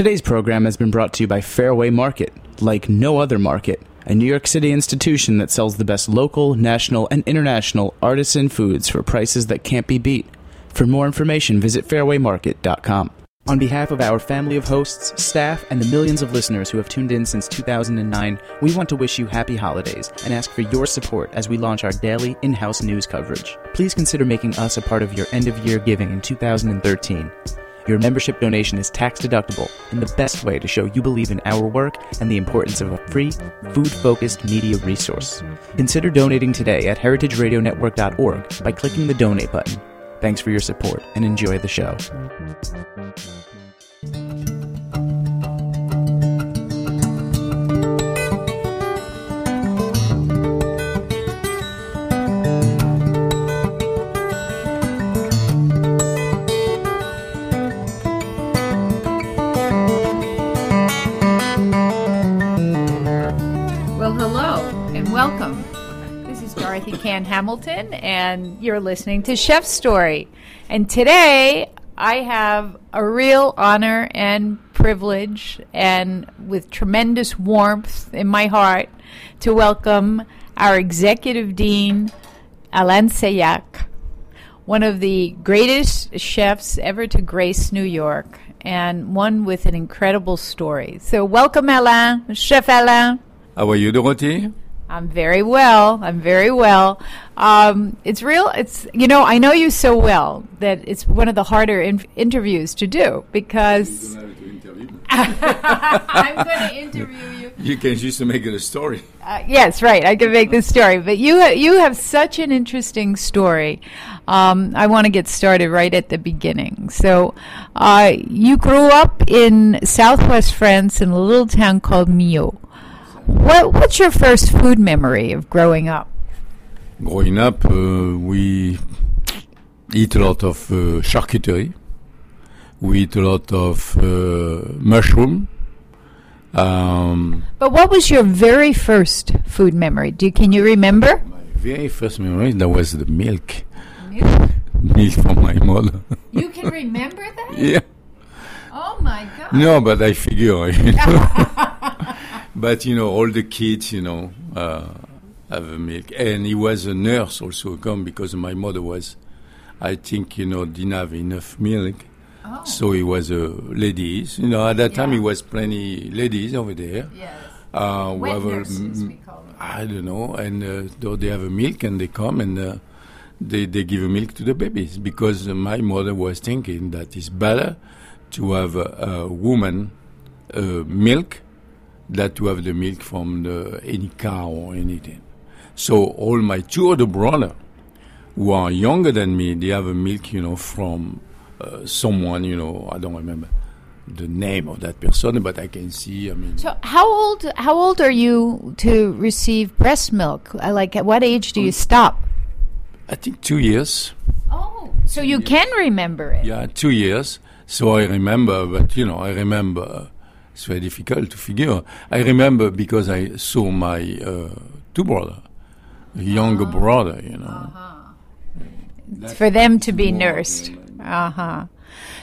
Today's program has been brought to you by Fairway Market, like no other market, a New York City institution that sells the best local, national, and international artisan foods for prices that can't be beat. For more information, visit fairwaymarket.com. On behalf of our family of hosts, staff, and the millions of listeners who have tuned in since 2009, we want to wish you happy holidays and ask for your support as we launch our daily in house news coverage. Please consider making us a part of your end of year giving in 2013. Your membership donation is tax deductible and the best way to show you believe in our work and the importance of a free, food focused media resource. Consider donating today at heritageradionetwork.org by clicking the donate button. Thanks for your support and enjoy the show. Cann Hamilton, and you're listening to Chef Story. And today I have a real honor and privilege, and with tremendous warmth in my heart, to welcome our executive dean, Alain Sailhac, one of the greatest chefs ever to grace New York, and one with an incredible story. So, welcome, Alain, Chef Alain. How are you, Dorothy? I'm very well. I'm very well. Um, it's real. It's you know I know you so well that it's one of the harder in- interviews to do because I'm going to interview you. You can just make it a story. Uh, yes, right. I can make this story, but you ha- you have such an interesting story. Um, I want to get started right at the beginning. So, uh, you grew up in Southwest France in a little town called Millau. What what's your first food memory of growing up? Growing up, uh, we eat a lot of uh, charcuterie. We eat a lot of uh, mushroom. Um, But what was your very first food memory? Do can you remember? my very first memory that was the milk, milk from my mother. You can remember that? yeah. Oh my god! No, but I figure, you know. but you know, all the kids, you know, uh, have milk, and he was a nurse also come because my mother was, I think, you know, didn't have enough milk, Oh. so he was a ladies. You know, at that time, Yeah. he was plenty ladies over there. Yes. Uh, Wet nurses, we call them. I don't know, and uh, though they have a milk and they come and uh, they they give a milk to the babies because my mother was thinking that it's better to have a, a woman uh, milk than to have the milk from the, any cow or anything. So all my two other brother who are younger than me, they have a milk, you know, from uh, someone, you know, I don't remember the name of that person, but I can see. I mean, So how old how old are you to receive breast milk? Uh, Like at what age do you stop? I think two years. Oh, so you can remember it. Yeah, two years. So I remember, but you know, I remember. It's very difficult to figure. I remember because I saw my uh, two brother, a younger brother. You know, It's for them to be nursed. Uh huh.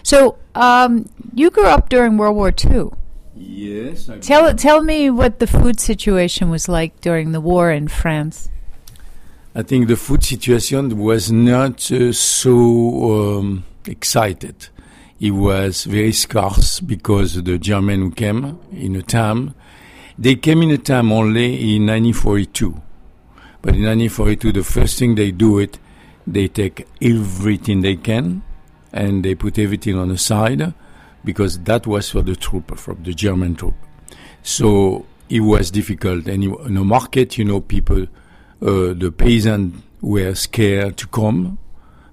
So um, you grew up during World War II. yes. I Tell tell me what the food situation was like during the war in France. I think the food situation was not uh, so um, excited. It was very scarce because the German who came in a time, they came in a time only in 1942. But in 1942, the first thing they do it, they take everything they can and they put everything on the side because that was for the troop, from the German troop. So it was difficult. And in the market, you know, people, uh, the peasants were scared to come,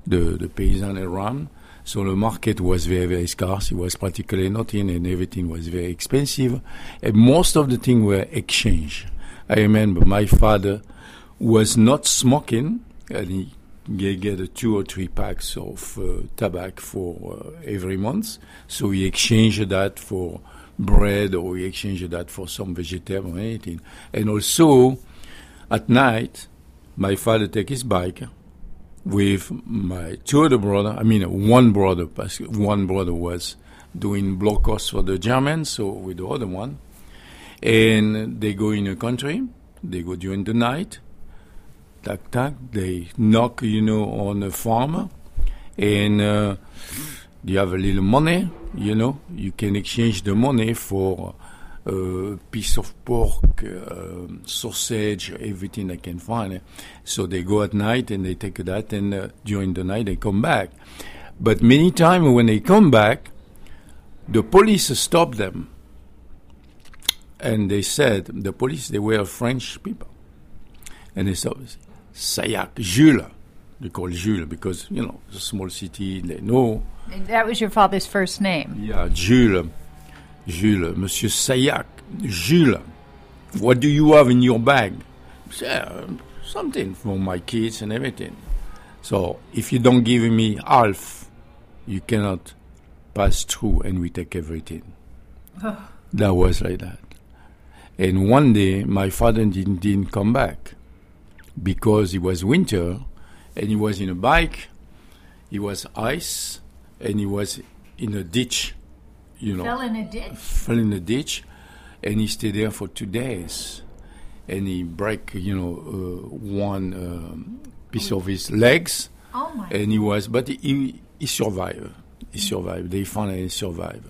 the, the peasants around. So the market was very, very scarce. It was practically nothing and everything was very expensive. And most of the things were exchanged. I remember my father was not smoking and he get, get two or three packs of uh, tobacco for uh, every month. So he exchanged that for bread or he exchanged that for some vegetable or anything. And also at night, my father take his bike with my two other brother. I mean, one brother, one brother was doing blockhouse for the Germans, so with the other one. And they go in a country, they go during the night, tac tac, they knock, you know, on a farm, and uh, you have a little money, you know, you can exchange the money for a piece of pork, uh, sausage, everything they can find. So they go at night and they take that, and uh, during the night they come back. But many times when they come back, the police stop them. And they said, the police, they were French people. And they said, Sailhac, Jules. They call Jules because, you know, it's a small city, they know. And that was your father's first name. Yeah, Jules. Jules, Monsieur Sailhac, Jules, what do you have in your bag? Say, uh, something for my kids and everything. So if you don't give me half, you cannot pass through and we take everything. Ah. that was like that. And one day my father didn't, didn't come back because it was winter and he was in a bike, he was ice, and he was in a ditch, you know. Fell in a ditch. Fell in a ditch, and he stayed there for two days, and he break, you know, uh, one um, piece of his legs, Oh my. and he was, but he he survived. He survived. They finally survived.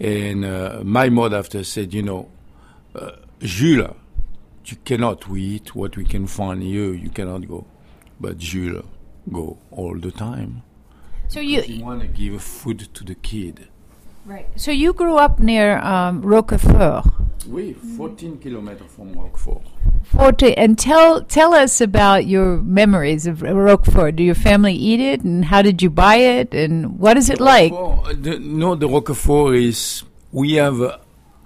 And uh, my mother after said, you know, uh, Jules, you cannot. We eat what we can find here. You cannot go, but Jules go all the time. so you want to give food to the kid. Right. So you grew up near um, Roquefort. Oui, 14 kilometers from Roquefort. Forte, and tell tell us about your memories of Roquefort. Do your family eat it, and how did you buy it, and what is it like? Uh, the, no, the Roquefort is we have. Uh,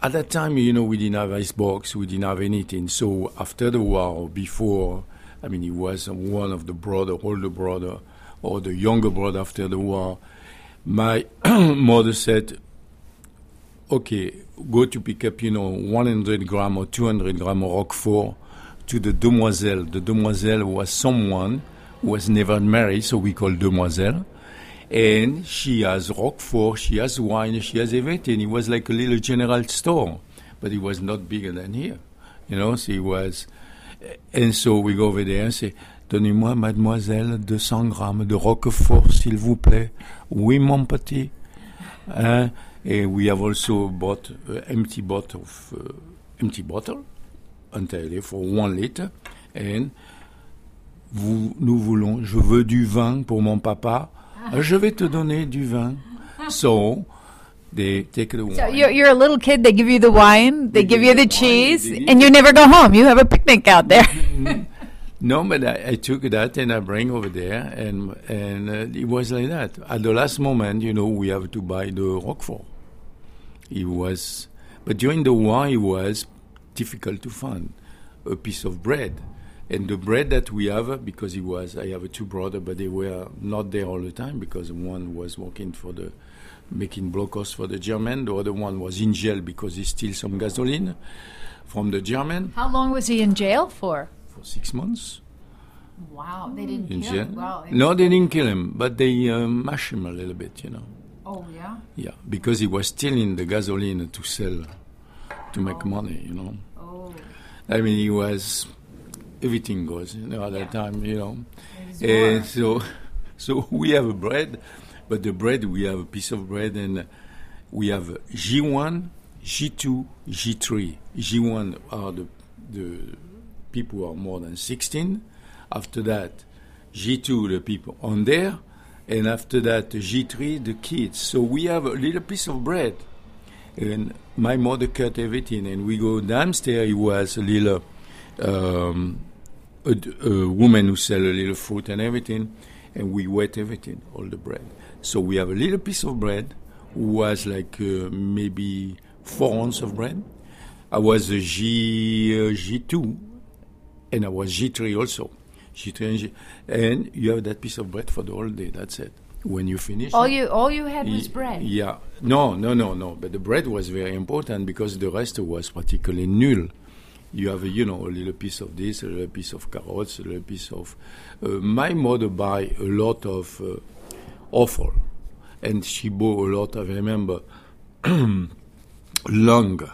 at that time, you know, we didn't have icebox, we didn't have anything. So after the war, before, I mean, he was one of the brother, older brother, or the younger brother after the war. My mother said, "Okay, go to pick up, you know, 100 gram or 200 gram of Roquefort to the demoiselle. The demoiselle was someone who was never married, so we call demoiselle." and she has Roquefort, she has wine, she has everything. It was like a little general store, but it was not bigger than here. You know, so it was. And so we go over there and say, Donnez-moi, mademoiselle, 200 grammes de Roquefort, s'il vous plaît. Oui, mon petit. Hein? And we have also bought uh, empty bottle of uh, empty bottle entirely for one liter. And vous, nous voulons, je veux du vin pour mon papa. Je vais te donner du vin. So they take the wine. So you're, you're a little kid. They give you the wine. They They give give you the the cheese, give and you never go home. You have a picnic out there. No, but I, I took that and I bring over there, and and uh, it was like that. At the last moment, you know, we have to buy the Roquefort. It was, but during the war, it was difficult to find a piece of bread, and the bread that we have, because it was, I have a two brother, but they were not there all the time because one was working for the making blockhouse for the German, the other one was in jail because he steal some gasoline from the German How long was he in jail for? for six months. Wow, they didn't in kill jail. him. Wow. No, they didn't kill him, but they uh, mash him a little bit, you know. Oh yeah. Yeah, because he was stealing the gasoline to sell, to make oh. money, you know. Oh. I mean, he was everything goes, you know, at that time, you know. And war. Eh, so, so we have a bread, but the bread we have a piece of bread, and we have G1, G2, G3. G1 are the the people who are more than 16. After that, G2 the people on there, and after that G3 the kids. So we have a little piece of bread, and my mother cut everything, and we go downstairs. It was a little. Um, a, a woman who sell a little fruit and everything, and we wet everything, all the bread. So we have a little piece of bread, was like uh, maybe four ounces of bread. I was a G uh, G2, and I was G3 also. G3 and, and you have that piece of bread for the whole day. That's it. When you finish, All you all you had was bread. Yeah. No, no, no, no. But the bread was very important because the rest was practically null. You have, you know, a little piece of this, a little piece of carrots, a little piece of. Uh, my mother buy a lot of uh, offal, and she bought a lot. I remember long,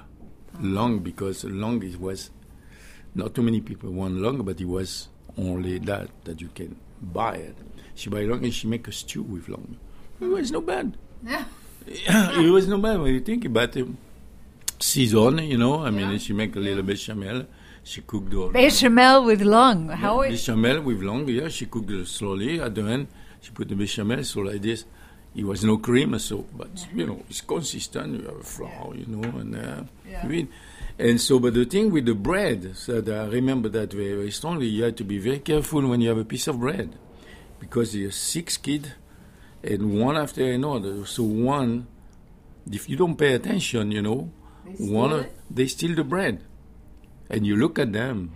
long because long it was not too many people want long, but it was only that that you can buy it. She buy long and she make a stew with long. It was no bad. Yeah. it was no bad when you think about it. Season, you know. I mean, she make a little bechamel. She cooked the Bechamel with lung. How yeah, is bechamel with long. Yeah, she cooked it slowly. At the end, she put the bechamel so like this. It was no cream, so but you know it's consistent. You have a flour, you know, and uh, Yeah. you eat. And so, but the thing with the bread, so that I remember that very, very strongly. You had to be very careful when you have a piece of bread, because you're six kids, and one after another. So one, if you don't pay attention, you know, steal one of- it? they steal the bread, and you look at them,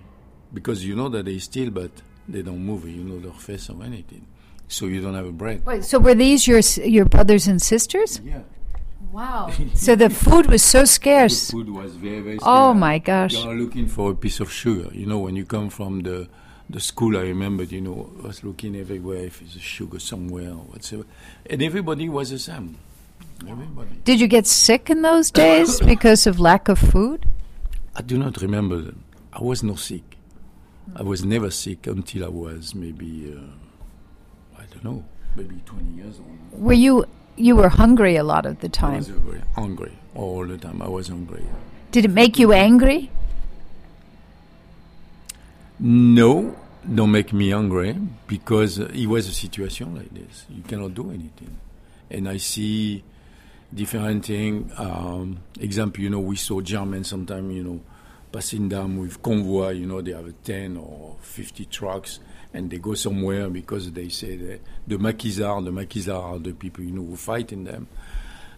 because you know that they steal, but they don't move. You know their face or anything, so you don't have a bread. Wait, so were these your your brothers and sisters? Yeah. Wow. so the food was so scarce. The food was very, very Oh scarce. my gosh. You are looking for a piece of sugar. You know, when you come from the the school, I remember, you know, I was looking everywhere if there's sugar somewhere or whatever. And everybody was the same. Everybody. Did you get sick in those days because of lack of food? I do not remember them. I was not sick. I was never sick until I was maybe, uh, I don't know, maybe 20 years old. Were you you were hungry a lot of the time. I was very hungry all the time. I was hungry. Did it make you angry? No, don't make me angry because it was a situation like this. You cannot do anything. And I see different thing. Um, example, you know, we saw German sometimes, you know, passing down with convoy, you know, they have 10 or 50 trucks and they go somewhere because they say that the Maquisards, the Maquisards are the people, you know, who fight in them.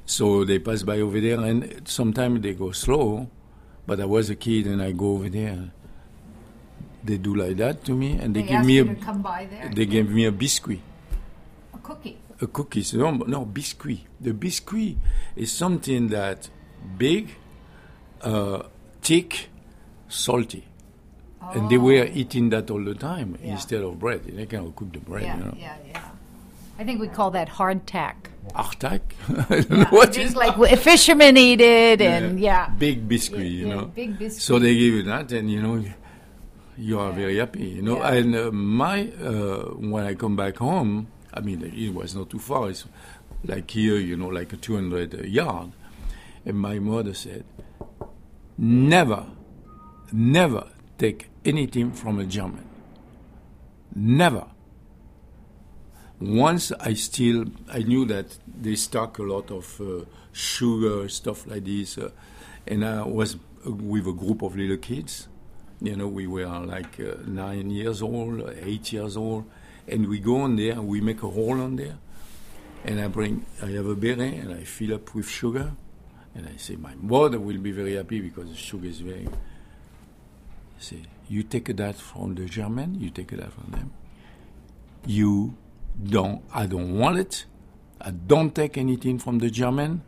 So they pass by over there and sometimes they go slow, but I was a kid and I go over there they do like that to me, and they, give me a come by there. they gave me a biscuit, a cookie. a cookies. No, no biscuit. The biscuit is something that big, uh, thick, salty, and they were eating that all the time Yeah. instead of bread. They cannot cook the bread. you know. yeah, yeah. I think we call that hardtack. Artak? I don't know what It's like fishermen eat it, and yeah. big biscuit, Yeah, you yeah, know. big biscuit. So they give you that, and you know, you are very happy, you know. Yeah. And uh, my uh, when I come back home, I mean, it was not too far. It's like here, you know, like a 200 yard. And my mother said, never, never take anything from a German. Never. Once I still, I knew that they stock a lot of uh, sugar, stuff like this. Uh, and I was uh, with a group of little kids. You know, we were like uh, nine years old, eight years old. And we go on there and we make a hole on there. And I bring, I have a beret and I fill up with sugar. And I say, my mother will be very happy because sugar is very. Say, you take that from the German, you take that from them. You don't, I don't want it. I don't take anything from the German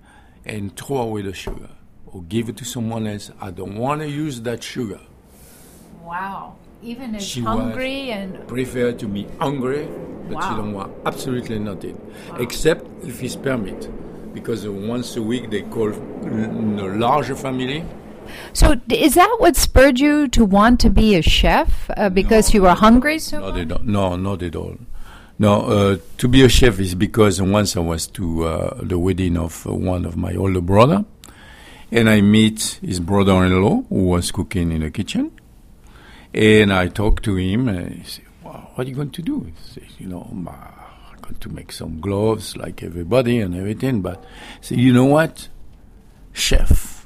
and throw away the sugar or give it to someone else. I don't want to use that sugar. Wow. Even as She hungry and Prefer to be hungry, but Wow. she don't want absolutely nothing, except if it's permit. Because once a week they call a larger family. So is that what spurred you to want to be a chef uh, because you were hungry so No, much? they don't. No, not at all. No, uh, to be a chef is because once I was to uh, the wedding of uh, one of my older brother, and I meet his brother-in-law who was cooking in the kitchen, and I talked to him, and he said, wow, "What are you going to do?" He said, "You know, I'm uh, going to make some gloves like everybody and everything." But I said, "You know what, chef?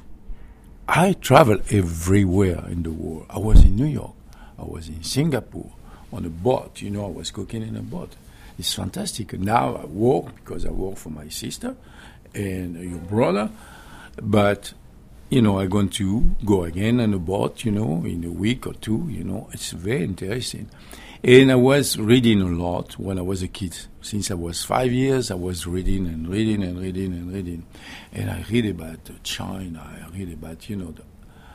I travel everywhere in the world. I was in New York, I was in Singapore on a boat. You know, I was cooking in a boat. It's fantastic. Now I work because I work for my sister and your brother, but you know, I'm going to go again on a boat. You know, in a week or two. You know, it's very interesting. And I was reading a lot when I was a kid. Since I was five years, I was reading and reading and reading and reading. And I read about China. I read about, you know, the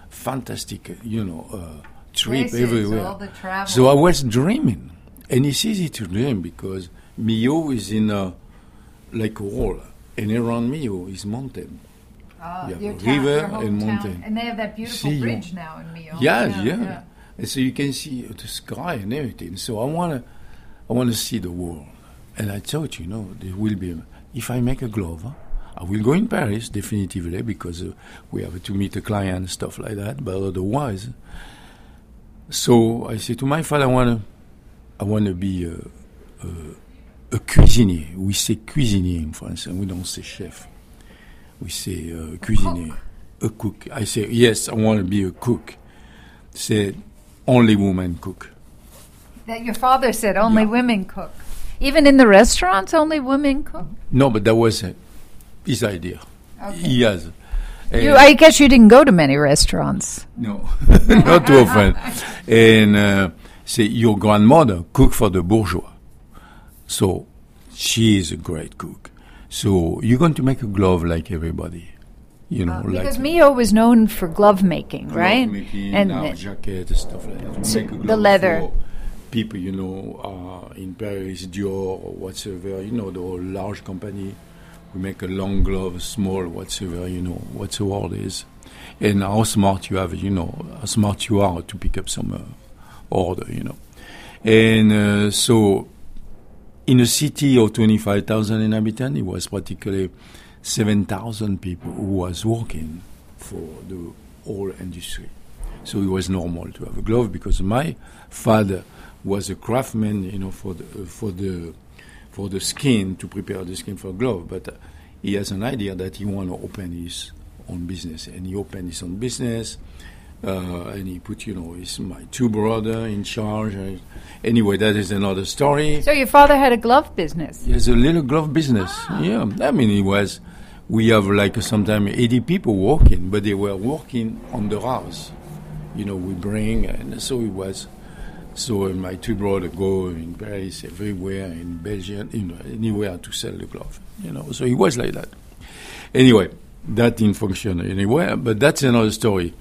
fantastic, you know, uh, trip Places, everywhere. So I was dreaming. And it's easy to dream because Millau is in a, like a wall. And around Millau is mountain. Oh, you have your a town- river your and mountain. And they have that beautiful See bridge now in Millau. Yeah, yeah, And so you can see the sky and everything. So I wanna, I wanna see the world. And I thought, you know, there will be. If I make a glove, I will go in Paris definitively because uh, we have to meet a client stuff like that. But otherwise, so I say to my father, I wanna, I wanna be a, a, a cuisinier. We say cuisinier in France, and we don't say chef. We say uh, cuisinier, a cook. I say yes, I want to be a cook. Said only woman cook. That your father said only Yeah. women cook. Even in the restaurants, only women cook. No, but that was uh, his idea. He has. You, I guess you didn't go to many restaurants. No, not too often. And uh, say your grandmother cook for the bourgeois, so she is a great cook. So you're going to make a glove like everybody, you know, like Because Millau was known for glove making, glove right? making, and jacket stuff like that. So make a the leather. for people, you know, uh, in Paris, Dior or whatsoever, you know, the whole large company. We make a long glove, small, whatsoever, you know, what the word is. And how smart you have, you know, how smart you are to pick up some uh, order, you know. And uh, so, in a city of 25,000 inhabitants, it was practically 7,000 people who was working for the whole industry. So it was normal to have a glove because my father was a craftsman, you know, for the for the for the skin to prepare the skin for a glove. But uh, he has an idea that he want to open his own business, and he opened his own business. Uh, and he put, you know, his my two brother in charge. Uh, anyway, that is another story. so your father had a glove business. He has a little glove business. Yeah, I mean, it was. We have like sometimes 80 people working, but they were working on the house. You know, we bring, and so it was. So my two brothers go in Paris, everywhere, in Belgium, you know, anywhere to sell the glove. You know, so it was like that. Anyway, that didn't function anywhere, but that's another story.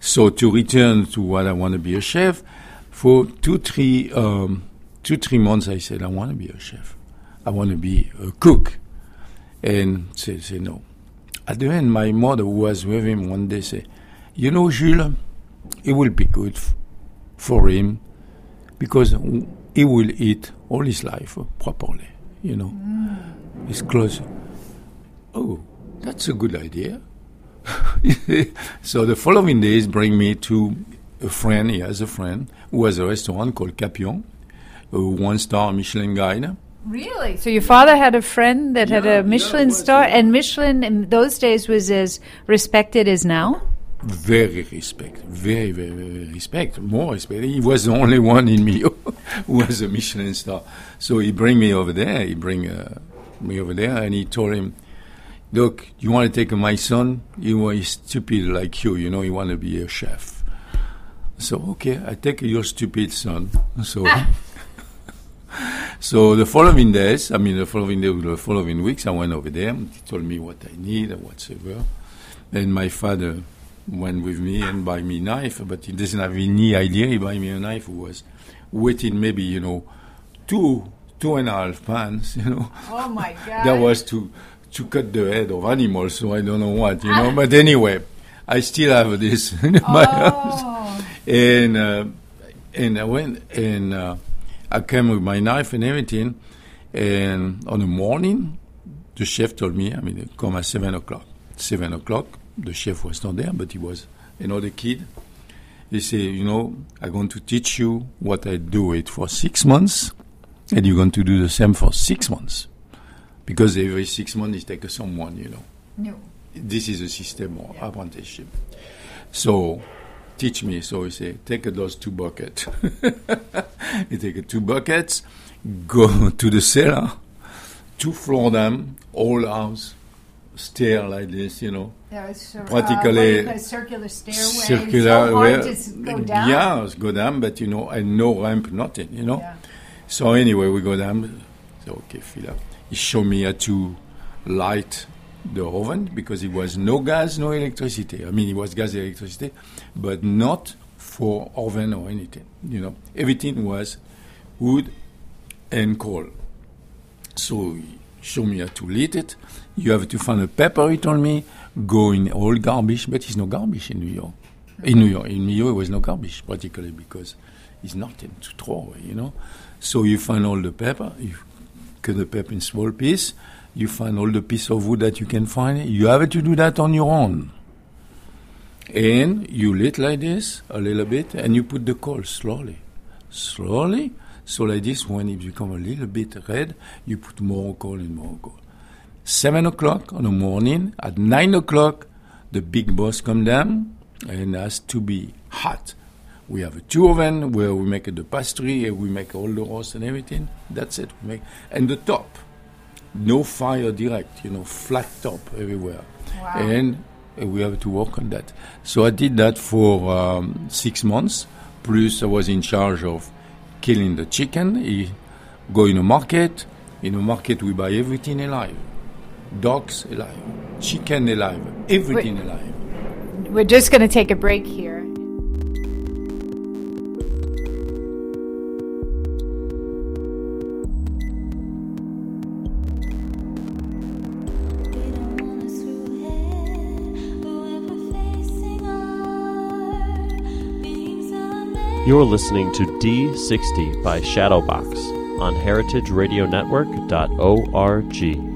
So to return to what I want to be a chef, for two, three, um, two, three months, I said I want to be a chef. I want to be a cook, and say, say no. At the end, my mother, who was with him one day, said, "You know, Jules, it will be good f- for him because w- he will eat all his life uh, properly. You know, mm. his clothes. Oh, that's a good idea." so the following days bring me to a friend. He has a friend who has a restaurant called Capion, uh, a one-star Michelin guide. Really? So your father had a friend that had a Michelin yeah, star, and Michelin in those days was as respected as now. Very respect, very, very, very respect, more respect. He was the only one in me who was a Michelin star. So he bring me over there. He bring uh, me over there, and he told him, "Look, you want to take my son? You want he's stupid like you. You know, you want to be a chef." So okay, I take your stupid son. So. So the following days, I mean the following day, the following weeks, I went over there. He told me what I need and whatsoever. And my father went with me and buy me knife, but he doesn't have any idea. He buy me a knife who was weighing maybe you know two two and a half pounds. You know Oh my God! that was to to cut the head of animals. So I don't know what you know. But anyway, I still have this in my house Oh, and uh, and I went and uh, I came with my knife and everything. And on the morning, the chef told me, I mean, come at seven o'clock. Seven o'clock, the chef was not there, but he was another kid. He said, you know, I'm going to teach you what I do it for six months, and you're going to do the same for six months, because every six months he takes someone, you know no. this is a system of apprenticeship. So teach me. So he say, take those two buckets. you take two buckets, go to the cellar, two floor them, all house, stair like this, you know. That was Practically uh, circular stairway. Circular so go down. Yeah, it's go down, but you know, and no ramp, nothing, you know. Yeah. So anyway, we go down. So okay, fill up. He showed me how to light the oven because it was no gas, no electricity. I mean, it was gas, electricity, but not for oven or anything. You know, everything was wood and coal. So he showed me how to light it. You have to find a pepper, he told me, go in all garbage, but it's no garbage in New York. In New York, in New York, it was no garbage, particularly because it's nothing to throw away, you know. So you find all the pepper, you cut the pepper in small piece, you find all the piece of wood that you can find. You have to do that on your own. And you lit like this a little bit, and you put the coal slowly, slowly. So like this, when it become a little bit red, you put more coal and more coal. Seven o'clock on the morning, at nine o'clock, the big boss come down, and has to be hot. We have a two oven where we make the pastry, and we make all the roast and everything. That's it. We make and the top, no fire direct, you know, flat top everywhere, Wow. and we have to work on that. So I did that for um, six months. Plus, I was in charge of killing the chicken. He go in a market. In a market, we buy everything alive: dogs alive, chicken alive, everything alive. We're just going to take a break here. You're listening to D60 by Shadowbox on heritageradionetwork.org.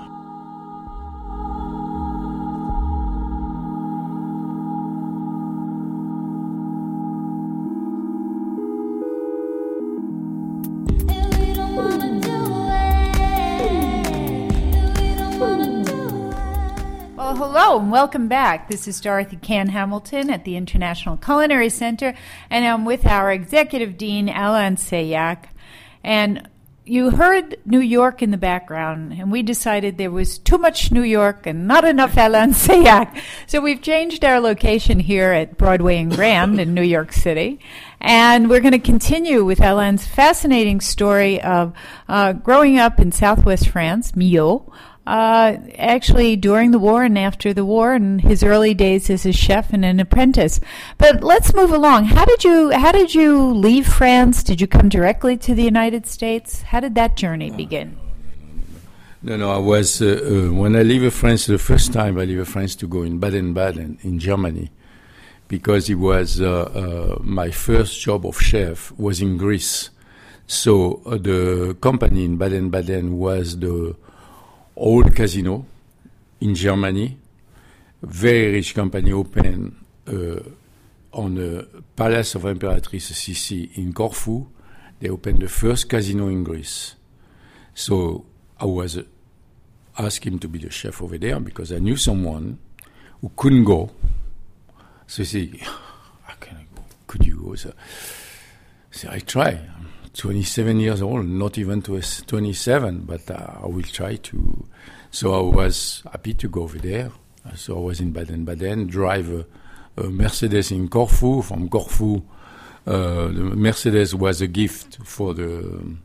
welcome back. This is Dorothy Cann Hamilton at the International Culinary Center, and I'm with our executive dean, Alain Sailhac. And you heard New York in the background, and we decided there was too much New York and not enough Alain Sailhac. So we've changed our location here at Broadway and Grand in New York City. And we're going to continue with Alain's fascinating story of uh, growing up in southwest France, Millau, uh, actually during the war and after the war, and his early days as a chef and an apprentice. But let's move along. How did you How did you leave France? Did you come directly to the United States? How did that journey begin? No, no, I was, uh, uh, when I leave France the first time, I leave France to go in Baden-Baden in Germany because it was uh, uh, my first job of chef was in Greece. So uh, the company in Baden-Baden was the old casino in Germany, very rich company open uh, on the Palace of Imperatrice Sissi in Corfu. They opened the first casino in Greece. So I was uh, asked him to be the chef over there because I knew someone who couldn't go. So he said, How can I go? Could you go? So, I I try. I'm 27 years old, not even to 27, but uh, I will try to. So I was happy to go over there. So I was in Baden Baden, drive a, a Mercedes in Corfu. From Corfu, uh, the Mercedes was a gift for the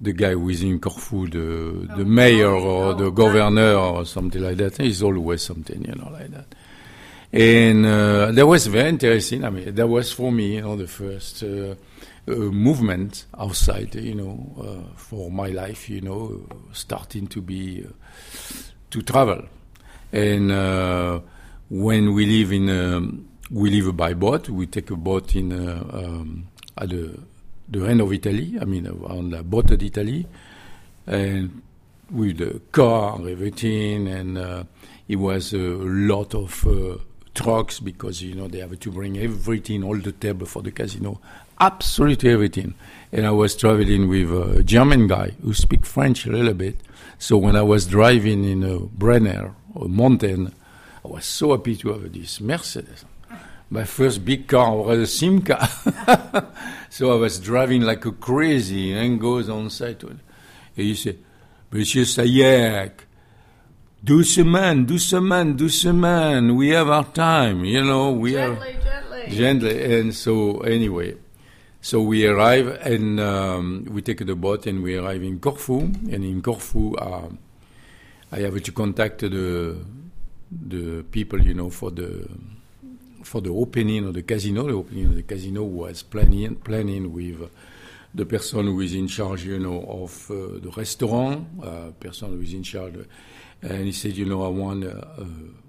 the guy who is in Corfu, the the mayor or the governor or something like that. It's always something, you know, like that. And uh, that was very interesting. I mean, that was for me, you know, the first uh, movement outside, you know, uh, for my life, you know, starting to be uh, to travel. And uh, when we live in, um, we live by boat. We take a boat in uh, um, at the the end of Italy. I mean, on the boat of Italy, and with the car everything. And uh, it was a lot of trucks because you know they have to bring everything, all the table for the casino, absolutely everything. And I was traveling with a German guy who speak French a little bit. So when I was driving in uh, a Brenner or mountain, I was so happy to have this Mercedes. my first big car was a Simca. so I was driving like a crazy and goes on site. And he said, Monsieur Sailhac, doucement, doucement, doucement. We have our time, you know. We Gently, have gently. gently. And so anyway, so we arrive and um, we take the boat and we arrive in Corfu. And in Corfu, uh, I have to contact the the people, you know, for the for the opening of the casino. The opening of the casino was planning planning with the person who is in charge, you know, of uh, the restaurant, uh, person who is in charge. And he said, you know, I want, uh, uh,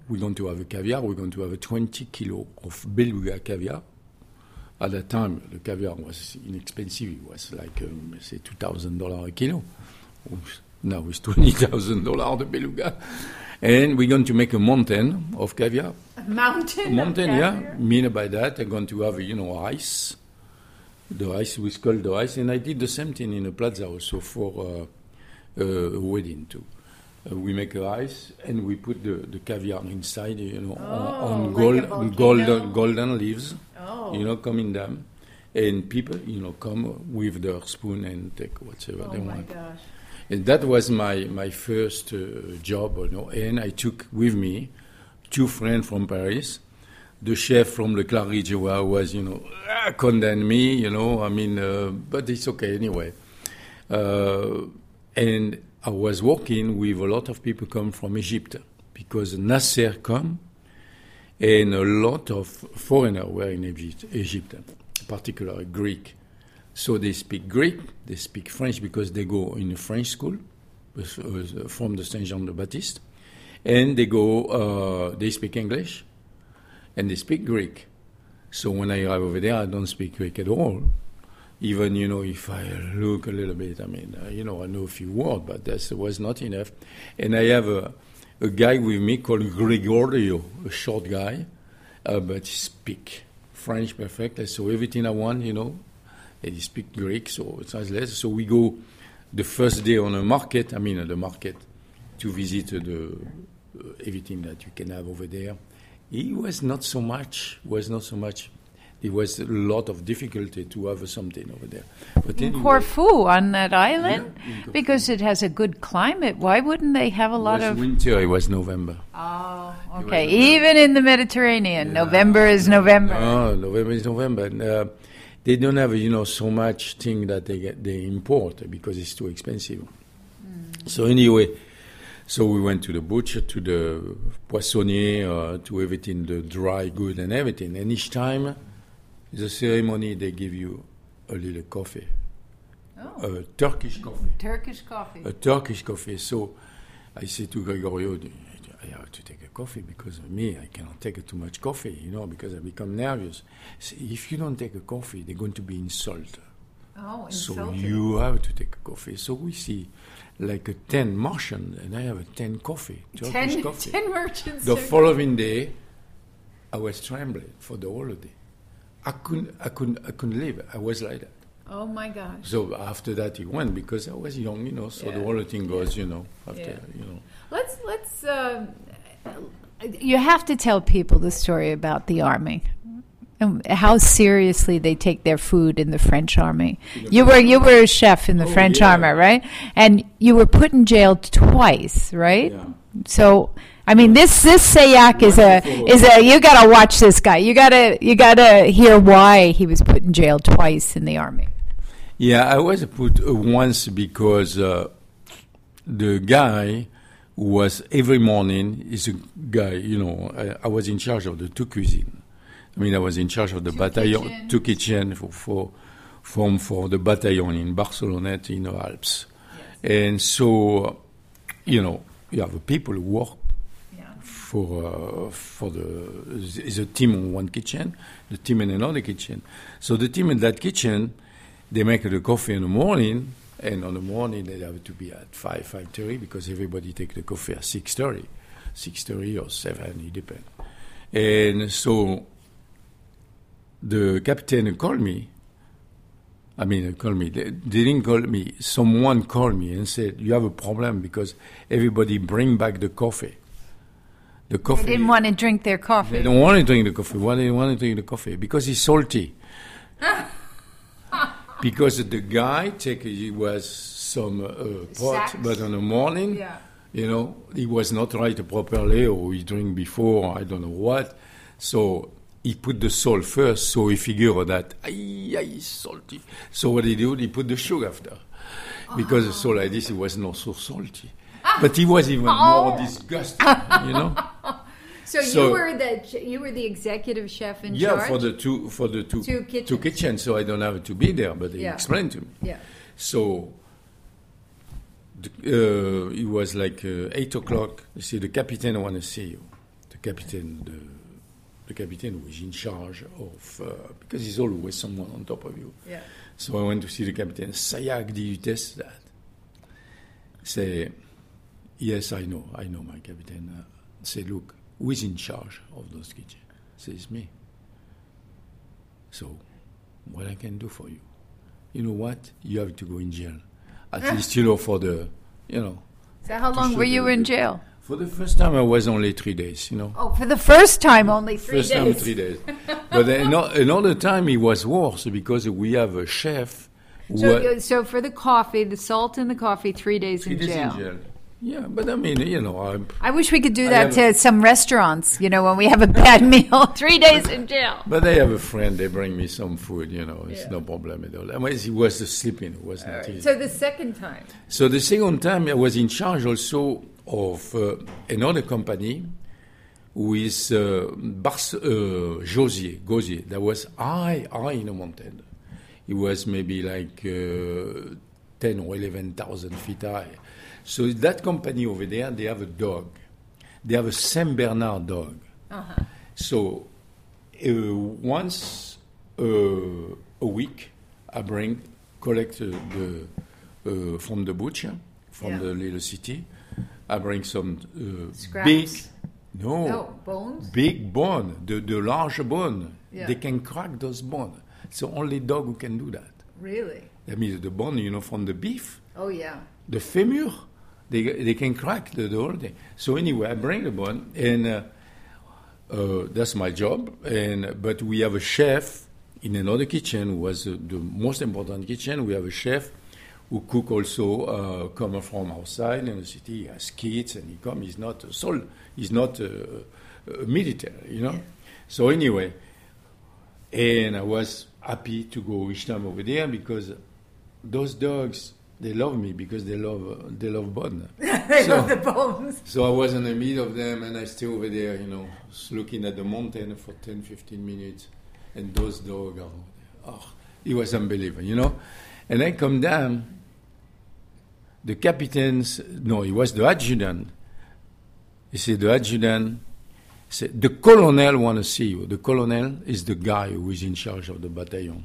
we're going to have a caviar, we're going to have a 20 kilo of beluga caviar. At that time, the caviar was inexpensive. It was like, um, say, $2,000 a kilo. Oops. Now it's $20,000 the beluga. And we're going to make a mountain of caviar. A mountain. of Mountain, yeah. Mean by that, I'm going to have, you know, ice. The ice, we call the ice. And I did the same thing in the plaza also for uh, uh, a wedding too. Uh, we make a ice and we put the, the caviar inside, you know, Oh, on, on gold, golden, golden leaves, Oh. you know, coming down. And people, you know, come with their spoon and take whatever Oh they my want. gosh. And that was my, my first uh, job, you know, and I took with me two friends from Paris, the chef from the Claridge was, you know, ah, condemned me, you know, I mean, uh, but it's okay anyway. Uh, and I was working with a lot of people come from Egypt because Nasser come and a lot of foreigners were in Egypt, Egypt particularly Greek. So they speak Greek, they speak French because they go in a French school uh, from the Saint Jean de Baptiste, and they go, uh, they speak English, and they speak Greek. So when I arrive over there, I don't speak Greek at all. Even you know, if I look a little bit, I mean, uh, you know, I know a few words, but that was not enough. And I have a, a guy with me called Gregorio, a short guy, uh, but he speak French perfectly. So everything I want, you know, and he speak Greek, so it's less. So we go the first day on a market. I mean, uh, the market to visit uh, the uh, everything that you can have over there. It was not so much. Was not so much. There was a lot of difficulty to have something over there. But In anyway, Corfu, on that island, Yeah, because it has a good climate. Why wouldn't they have a it lot was of? winter. It was November. Oh, okay. November. Even in the Mediterranean, November is November. No, November is November. And, uh, they don't have, you know, so much thing that they get, they import because it's too expensive. So anyway, so we went to the butcher, to the poissonnier, uh, to everything, the dry good and everything. And each time, the ceremony, they give you a little coffee, Oh, a Turkish coffee Turkish coffee. a Turkish coffee. So I say to Gregorio, I have to take a coffee because of me, I cannot take too much coffee, you know, because I become nervous. If you don't take a coffee, they're going to be insulted. Oh, So you have to take a coffee. So we see like a 10 Martian, and I have a 10 coffee, Turkish ten, coffee. ten merchants. The following day, I was trembling for the holiday. I couldn't, I couldn't, I couldn't live. I was like that. Oh my gosh. So after that, he went because I was young, you know. So the whole thing goes, you know. After Yeah. you know, Let's let's. Um, you have to tell people the story about the army. And how seriously they take their food in the French army. You were you were a chef in the Oh, French yeah. army, right? And you were put in jail twice, right? Yeah. So I mean, this this Sailhac is a is a you got to watch this guy. You got to you got to hear why he was put in jail twice in the army. yeah, I was put uh, once because uh, the guy was every morning is a guy, you know. I, I was in charge of the two cuisine. I mean, I was in charge of the battalion, kitchens. two kitchen for for from for the battalion in Barcelonnette in the Alps, and so you know you have people who work. For uh, for the is a team in one kitchen, the team in another kitchen. So the team in that kitchen, they make the coffee in the morning, and on the morning they have to be at five five thirty because everybody take the coffee at six thirty, six thirty or seven, it depends. And so the captain called me. I mean, called me. They didn't call me. Someone called me and said, "You have a problem because everybody bring back the coffee." The coffee. They didn't want to drink their coffee. They don't want to drink the coffee. Why do they want to drink the coffee? Because it's salty. because the guy take he was some uh, pot, but in the morning, Yeah. you know, he was not right properly, or he drink before, I don't know what. So he put the salt first, so he figured that ay, ay, salty. So what he did, he put the sugar after, because the salt like this, it was not so salty. But he was even more disgusted, you know. So, So- you were the you were the executive chef in Yeah, charge. for the two for the two Two kitchens. kitchens, so I don't have to be there. But he Yeah. explained to me. yeah. So uh, it was like uh, eight o'clock. You see, the captain want to see you. The captain, the the captain was in charge of uh, because he's always someone on top of you. Yeah. So I went to see the captain. Sailhac, did you test that? Say, yes, I know, I know, my captain. Uh, say, look, who is in charge of those kitchens? Says me. So, what I can do for you? You know what? You have to go in jail. At least, you know, for the, you know, So how long were you the- in jail? for the first time I was only three days, you know. Oh, for the first time, only three First days. First time, three days. but then ano- another time it was worse because we have a chef So, so for the coffee, the salt in the coffee, three days three in days jail. in jail. Yeah, but I mean, you know, I'm, I wish we could do I that have to some restaurants. You know, when we have a bad meal, three days in jail. but I have a friend. They bring me some food. You know, it's no problem at all. I mean, he was sleeping. It was not easy. So the second time, So the second time I was in charge also of uh, another company with uh, Bars- uh, Josier, Gosier, that was high, high in the mountain. It was maybe like uh, 10 or 11,000 feet high. So that company over there, they have a dog. They have a Saint Bernard dog. So uh, once uh, a week, I bring collect uh, the uh, from the butcher from Yeah. the little city. I bring some uh, big, no, no bones. big bone, the the large bone. Yeah. They can crack those bone. It's the only dog who can do that. Really? That means the bone, you know, from the beef, Oh yeah. the femur, they they can crack the, door. thing. So anyway, I bring the bone, and uh, uh, that's my job. And but we have a chef in another kitchen, who was uh, the most important kitchen. We have a chef who cook also, uh, come from outside in the city. He has kids, and he come. He's not a soul. He's not uh, a military, you know. So anyway, and I was happy to go each time over there because those dogs they love me because they love uh, they love bun. they So- love the bones. So I was in the middle of them and I stay over there, you know, looking at the mountain for 10, 15 minutes. And those dogs are, oh, it was unbelievable, you know. And I come down, the captain's, no, it was the adjutant. He said, the adjutant said, the colonel want to see you. The colonel is the guy who is in charge of the battalion.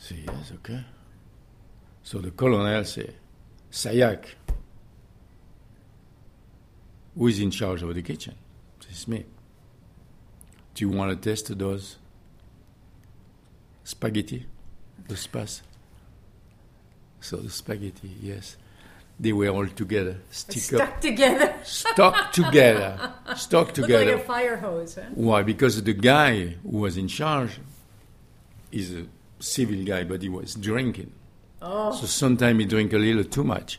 See, yes, okay. So the colonel said, Sailhac, who is in charge of the kitchen? It's me. Do you want to test those spaghetti? The spas? So the spaghetti, yes. They were all together, stick up, Stuck together. stuck together, stuck together. like a fire hose. Huh? Why? Because the guy who was in charge is a civil guy, but he was drinking. Oh. So sometimes he drink a little too much.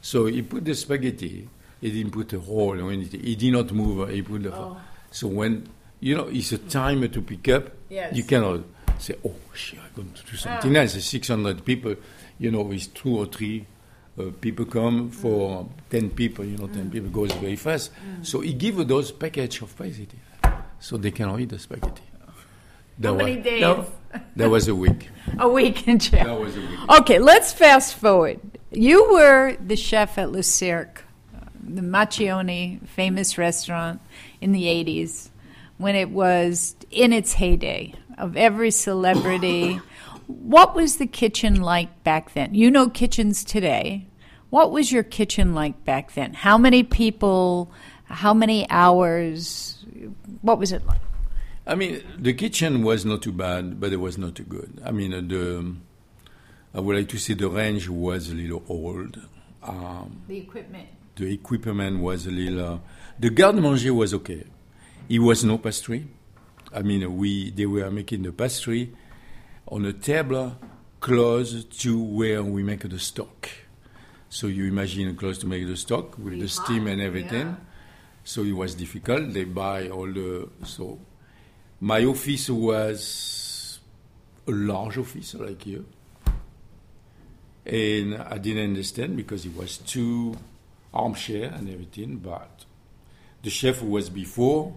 So he put the spaghetti. He didn't put a hole or anything. He did not move. He put the. Oh. So when you know it's a timer to pick up, Yes. you cannot say, "Oh shit, I'm going to do Ah. something else." It's 600 people. You know, with two or three uh, people come for 10 people. You know, Mm. 10 people goes very fast. So he give those package of spaghetti, so they cannot eat the spaghetti. That How was, many days? That, that was a week. A week in jail. That was a week. Okay, let's fast forward. You were the chef at Le Cirque, the Maccioni famous restaurant in the 80s when it was in its heyday of every celebrity. what was the kitchen like back then? You know kitchens today. What was your kitchen like back then? How many people? How many hours? What was it like? I mean, the kitchen was not too bad, but it was not too good. I mean, uh, the I would like to say the range was a little old. Um, The equipment. the equipment was a little. Uh, the garde manger was okay. It was no pastry. I mean, we they were making the pastry on a table close to where we make the stock. So you imagine close to make the stock with the steam and everything. yeah. So it was difficult. They buy all the so. My office was a large office like here, and I didn't understand because it was two armchair and everything. But the chef who was before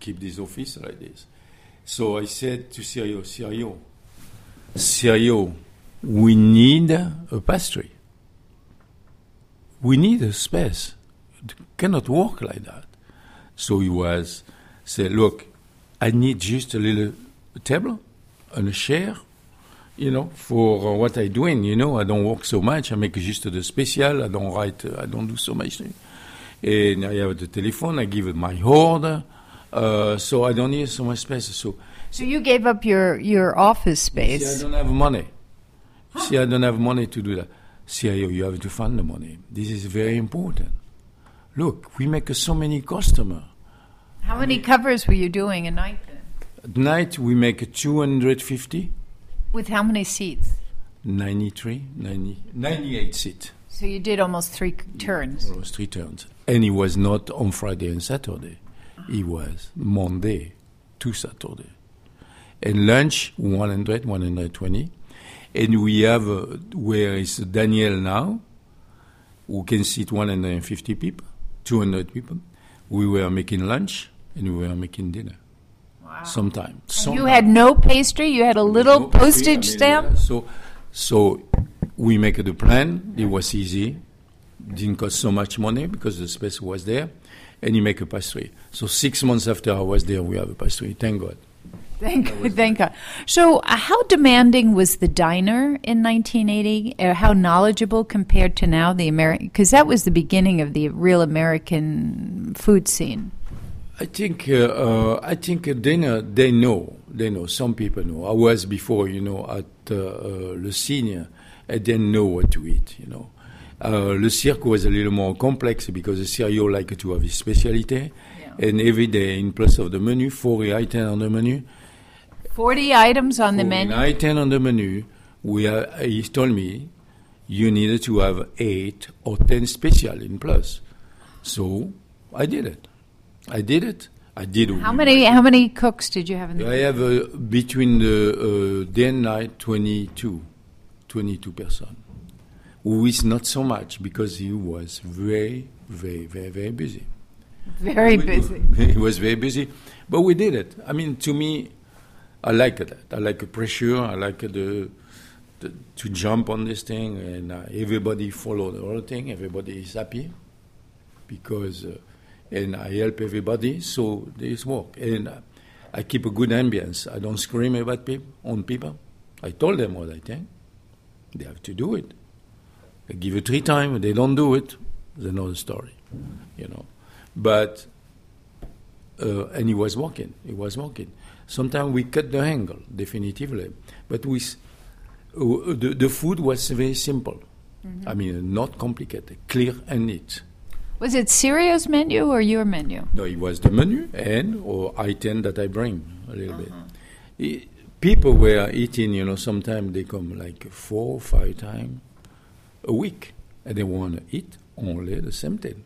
keep this office like this. So I said to Sirio, Sirio, Sirio, we need a pastry. We need a space. It cannot work like that. So he was said, look, I need just a little table and a chair, you know, for uh, what i doing. You know, I don't work so much. I make just the special. I don't write. Uh, I don't do so much. And I have the telephone. I give it my order. Uh, so I don't need so much space. So So you gave up your, your office space. See, I don't have money. See, I don't have money to do that. Sirio, you have to find the money. This is very important. Look, we make so many customers. How many covers were you doing a night then? At night, we make 250, With how many seats? 93, 90, 98 seats. So you did almost three turns. Almost three turns. And it was not on Friday and Saturday. It was Monday to Saturday. And lunch, 100, 120. And we have, uh, where is Daniel now, who can seat 150 people, 200 people. We were making lunch and we were making dinner. Wow. Sometime. You had no pastry. You had a little No pastry, postage I mean, stamp. uh, So, so we make the plan. It was easy. Didn't cost so much money because the space was there, and you make a pastry. So six months after I was there, we have a pastry. Thank God. Thank, thank God. So, uh, how demanding was the diner in 1980? Uh, how knowledgeable compared to now the American? Because that was the beginning of the real American food scene. I think uh, uh, I think they know, they know they know some people know. I was before you know at uh, uh, Le Cygne. I didn't know what to eat. You know, uh, Le Cirque was a little more complex because the Sirio like to have his specialty, and every day in plus of the menu, forty items on the menu. 40 items on the menu. Forty item on the menu. We are, he told me you needed to have eight or ten special in plus. So I did it. I did it. I did. How many how many cooks did you have in the I have uh, between the uh, day and night 22, 22 person. Who is not so much because he was very, very, very, very busy. Very busy. he was very busy, but we did it. I mean, to me, I like that. I like the pressure. I like the, the to jump on this thing, and uh, everybody follow the whole thing. Everybody is happy because, uh, and I help everybody. So this work, and I keep a good ambience. I don't scream about people on people. I told them what I think. They have to do it. I give it three times. They don't do it, it's another story, you know. But uh, and he was walking. He was walking. Sometimes we cut the angle definitively, but with uh, the the food was very simple. I mean, not complicated, clear and neat. Was it Sirio's menu or your menu? No, it was the menu and or item that I bring a little bit. I- people were eating, you know, sometimes they come like four or five times a week and they want to eat only the same thing.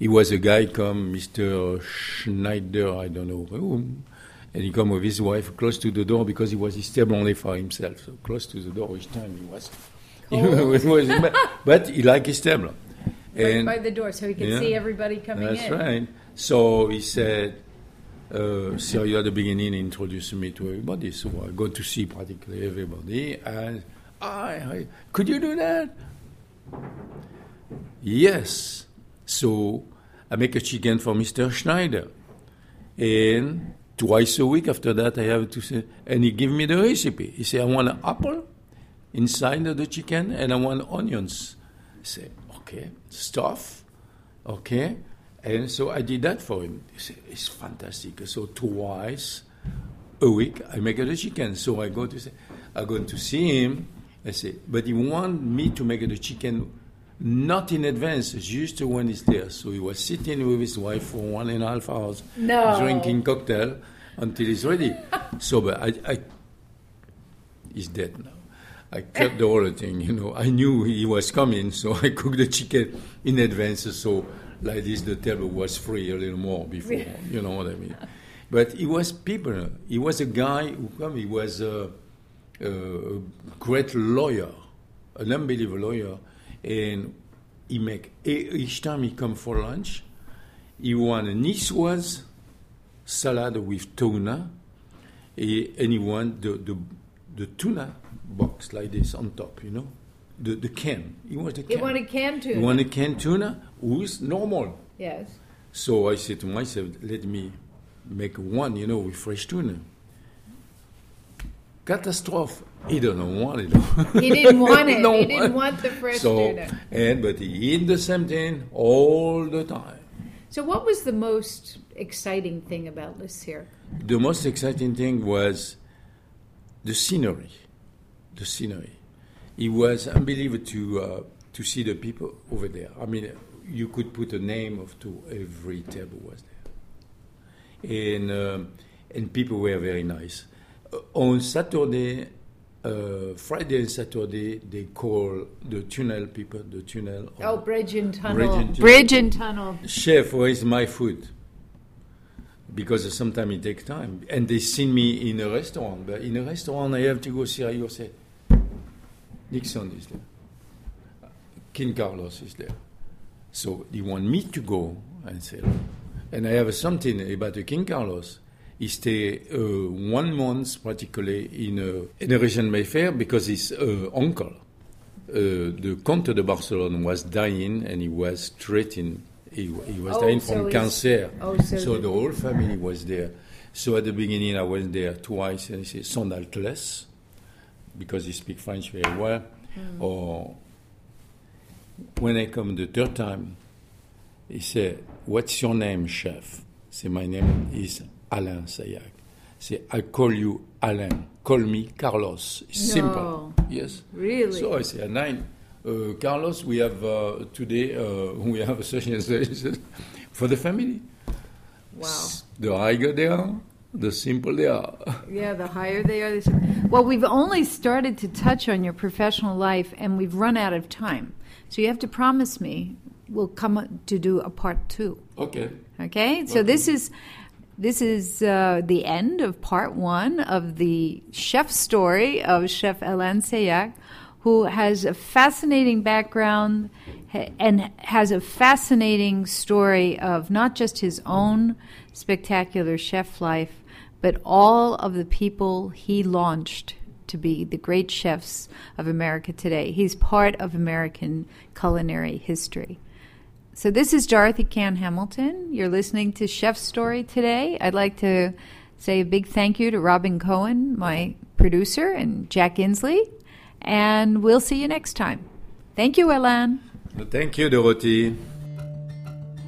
It was a guy come, Mr. Schneider, I don't know whom, and he come with his wife close to the door because he was his table only for himself. So close to the door each time he was. He oh. was but he liked his table. And by the door so he could Yeah. see everybody coming that's right. So he said, uh, Sirio at the beginning introduced me to everybody. So I go to see practically everybody. And I, I could you do that? Yes. So I make a chicken for Mr. Schneider. And twice a week after that, I have to say, and he give me the recipe. He say, I want an apple inside of the chicken and I want onions. I say, okay, stuff, okay. And so I did that for him. He said, it's fantastic. So twice a week, I make the chicken. So I go to say, I go to see him. I say, but he want me to make the chicken not in advance, just when he's there. So he was sitting with his wife for one and a half hours, No. drinking cocktail until he's ready. so, but I, I, he's dead now. I cut the whole thing, you know. I knew he was coming, so I cooked the chicken in advance. So, like this, the table was free a little more before, you know what I mean. But he was people. He was a guy who come. He was a, a great lawyer, an unbelievable lawyer, and he make each time he come for lunch, he want a niçoise salad with tuna, and he want the, the the tuna box like this on top, you know, the the can. He want the You can. want a canned tuna? He want a canned tuna with normal. yes. So I said to myself, let me make one, you know, with fresh tuna. Catastrophe. He don't want it. He didn't want it. No he didn't want the fresh so, tuna. and but he eat the same thing all the time. So, what was the most exciting thing about this here? The most exciting thing was the scenery. The scenery. It was unbelievable to uh, to see the people over there. I mean, you could put a name of to every table was there, and um, and people were very nice. Uh, on Saturday, uh, Friday and Saturday, they call the tunnel people the tunnel. Oh, bridge and tunnel. Bridge and tunnel. Bridge and tunnel. Chef, where is my food? Because sometimes it takes time. And they send me in a restaurant, but in a restaurant I have to go serious. Nixon is there. King Carlos is there. So they want me to go and say, and I have something about the King Carlos. He stay uh, one month practically in a, in a region Mayfair because his uh, uncle, uh, the Comte de Barcelona, was dying and he was treating. He, he was Oh, dying so from cancer. oh, so so the- whole family was there. So at the beginning, I went there twice, and he said, "Son Altesse," because he speaks French very well. Hmm. Or when I come the third time, he said, "What's your name, chef?" Say, "My name is Alain Sailhac." Say, "I call you Alain. Call me Carlos." It's Simple. Yes. Really? So I say, nine. Uh, Carlos, we have uh, today uh, we have a session for the family. Wow. The higher they are, the simple they are. Yeah, the higher they are. The well, we've only started to touch on your professional life, and we've run out of time. So you have to promise me we'll come to do a part two. Okay. Okay, so this is this is uh, the end of part one of the chef story of Chef Alain Sailhac, who has a fascinating background and has a fascinating story of not just his own spectacular chef life, but all of the people he launched to be the great chefs of America today. He's part of American culinary history. So this is Dorothy Cann Hamilton. You're listening to Chef's Story today. I'd like to say a big thank you to Robin Cohen, my producer, and Jack Inslee. And we'll see you next time. Thank you, Alain. Thank you, Dorothy.